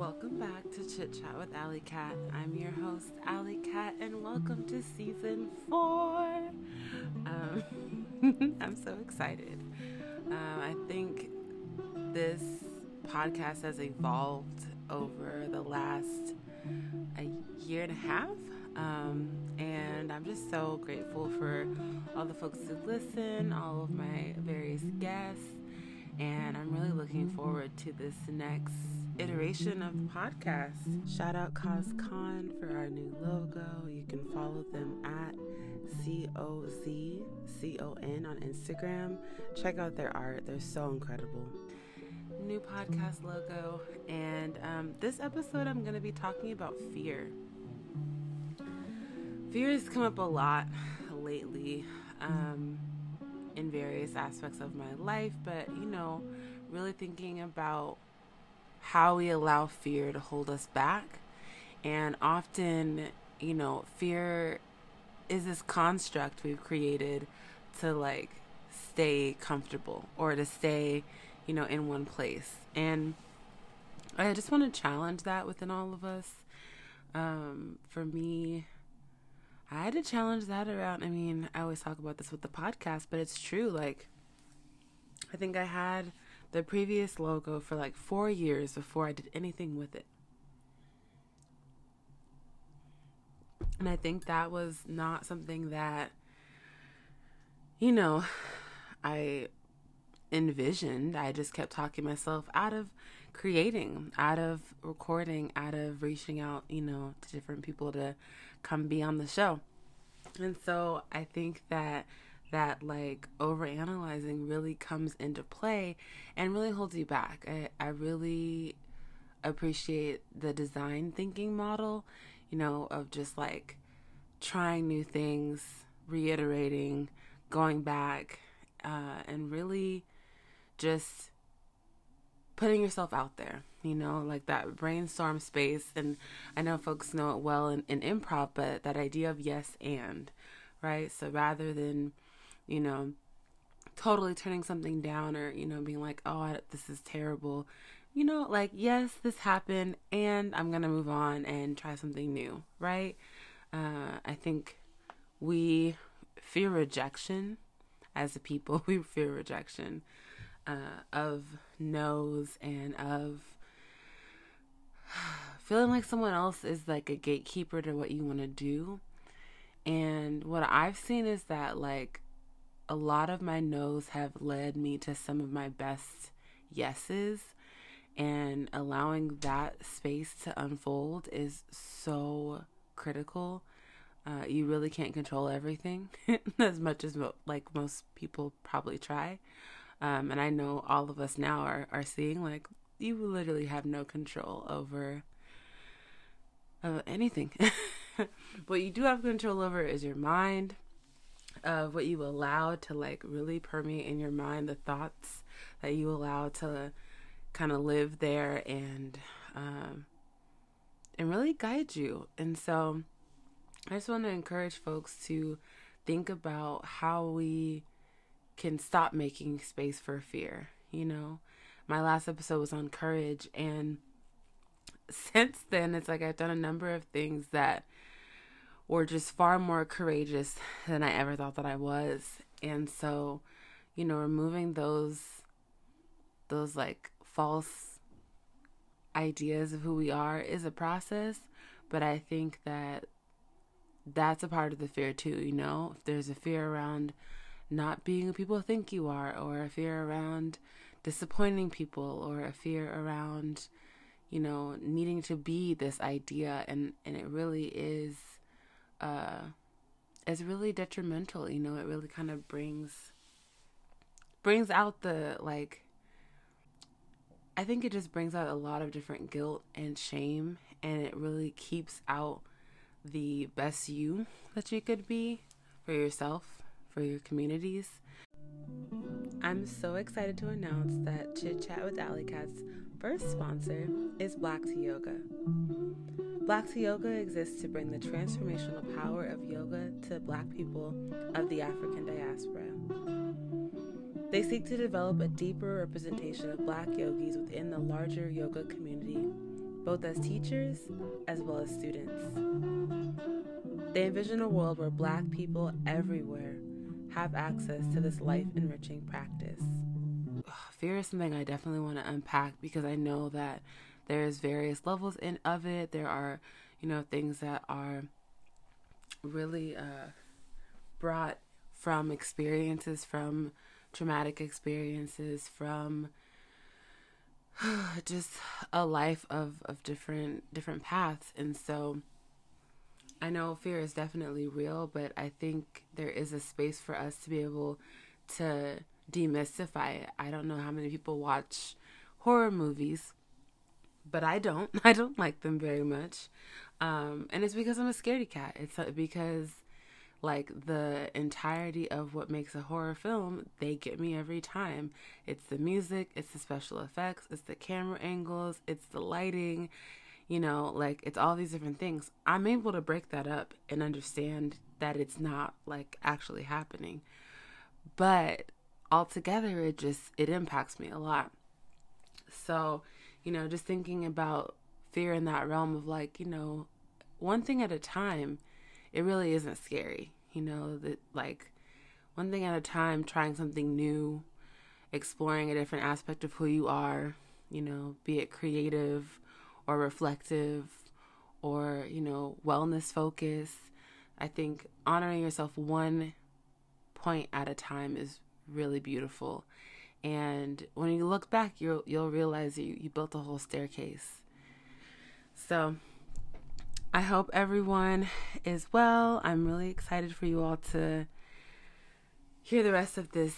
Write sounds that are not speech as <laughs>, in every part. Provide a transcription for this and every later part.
Welcome back to Chit Chat with Alley Cat. I'm your host, Alley Cat, and welcome to season four. Um, <laughs> I'm so excited. Um, I think this podcast has evolved over the last a year and a half. Um, and I'm just so grateful for all the folks who listen, all of my various guests, and I'm really looking forward to this next iteration of the podcast. Shout out CozCon for our new logo. You can follow them at C O Z C O N on Instagram. Check out their art, they're so incredible. New podcast logo, and um, this episode I'm going to be talking about fear. Fear has come up a lot lately. Um, in various aspects of my life, but you know, really thinking about how we allow fear to hold us back. And often, you know, fear is this construct we've created to like stay comfortable or to stay, you know, in one place. And I just want to challenge that within all of us. Um, for me, I had to challenge that around. I mean, I always talk about this with the podcast, but it's true. Like, I think I had the previous logo for like four years before I did anything with it. And I think that was not something that, you know, I envisioned. I just kept talking myself out of creating, out of recording, out of reaching out, you know, to different people to come be on the show. And so I think that that like over analyzing really comes into play and really holds you back. I, I really appreciate the design thinking model, you know, of just like trying new things, reiterating, going back, uh, and really just putting yourself out there, you know, like that brainstorm space. And I know folks know it well in, in improv, but that idea of yes and, right? So rather than, you know, totally turning something down or, you know, being like, oh, this is terrible, you know, like, yes, this happened and I'm going to move on and try something new, right? Uh, I think we fear rejection as a people, <laughs> we fear rejection uh, of no's and of <sighs> feeling like someone else is like a gatekeeper to what you want to do. And what I've seen is that like a lot of my no's have led me to some of my best yeses and allowing that space to unfold is so critical. Uh, you really can't control everything <laughs> as much as like most people probably try. Um, and I know all of us now are, are seeing like you literally have no control over uh, anything. <laughs> what you do have control over is your mind, of what you allow to like really permeate in your mind, the thoughts that you allow to kind of live there and um, and really guide you. And so I just want to encourage folks to think about how we can stop making space for fear. You know, my last episode was on courage, and <laughs> since then, it's like I've done a number of things that were just far more courageous than I ever thought that I was. And so, you know, removing those, those like false ideas of who we are is a process, but I think that that's a part of the fear too, you know? If there's a fear around not being who people think you are, or a fear around disappointing people, or a fear around, you know, needing to be this idea, and and it really is, uh, it's really detrimental. You know, it really kind of brings brings out the like. I think it just brings out a lot of different guilt and shame, and it really keeps out the best you that you could be for yourself for your communities. I'm so excited to announce that Chit Chat with Alley Cat's first sponsor is Black to Yoga. Black to Yoga exists to bring the transformational power of yoga to Black people of the African diaspora. They seek to develop a deeper representation of Black yogis within the larger yoga community both as teachers as well as students. They envision a world where Black people everywhere have access to this life enriching practice. <sighs> Fear is something I definitely want to unpack because I know that there's various levels in of it. There are, you know, things that are really uh, brought from experiences, from traumatic experiences, from <sighs> just a life of, of different different paths. And so I know fear is definitely real, but I think there is a space for us to be able to demystify it. I don't know how many people watch horror movies, but I don't. <laughs> I don't like them very much. Um, and it's because I'm a scaredy cat. It's uh, because like the entirety of what makes a horror film, they get me every time. It's the music, it's the special effects, it's the camera angles, it's the lighting, you know, like it's all these different things. I'm able to break that up and understand that it's not like actually happening. But altogether it just it impacts me a lot. So, you know, just thinking about fear in that realm of like, you know, one thing at a time it really isn't scary. You know, that like one thing at a time, trying something new, exploring a different aspect of who you are, you know, be it creative or reflective or, you know, wellness focus. I think honoring yourself one point at a time is really beautiful. And when you look back, you'll you'll realize you, you built a whole staircase. So I hope everyone is well. I'm really excited for you all to hear the rest of this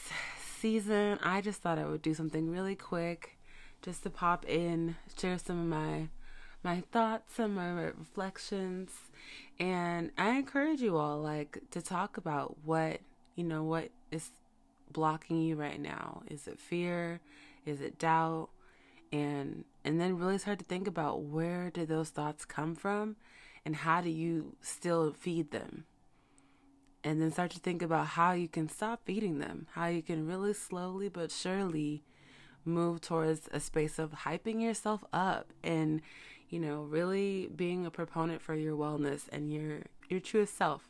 season. I just thought I would do something really quick just to pop in, share some of my my thoughts, some of my reflections, and I encourage you all like to talk about what, you know, what is blocking you right now. Is it fear? Is it doubt? And and then really start to think about where did those thoughts come from and how do you still feed them? And then start to think about how you can stop feeding them, how you can really slowly but surely move towards a space of hyping yourself up and you know really being a proponent for your wellness and your your truest self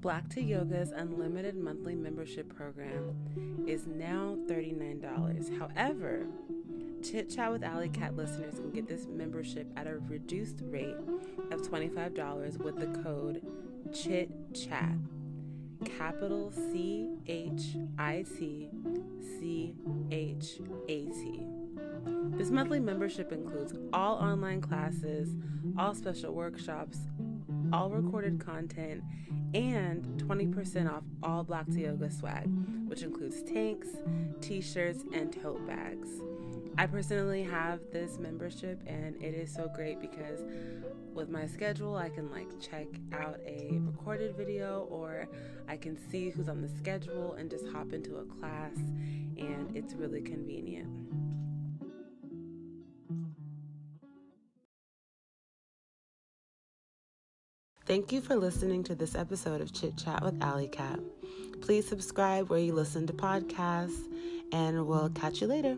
Black to Yoga's unlimited monthly membership program is now $39. However, Chit Chat with Alley Cat listeners can get this membership at a reduced rate of $25 with the code Chit Chat. Capital C H I T C H A T. This monthly membership includes all online classes, all special workshops, all recorded content, and 20% off all Black to Yoga swag, which includes tanks, t shirts, and tote bags. I personally have this membership and it is so great because with my schedule I can like check out a recorded video or I can see who's on the schedule and just hop into a class and it's really convenient. Thank you for listening to this episode of Chit Chat with Alley Cat. Please subscribe where you listen to podcasts, and we'll catch you later.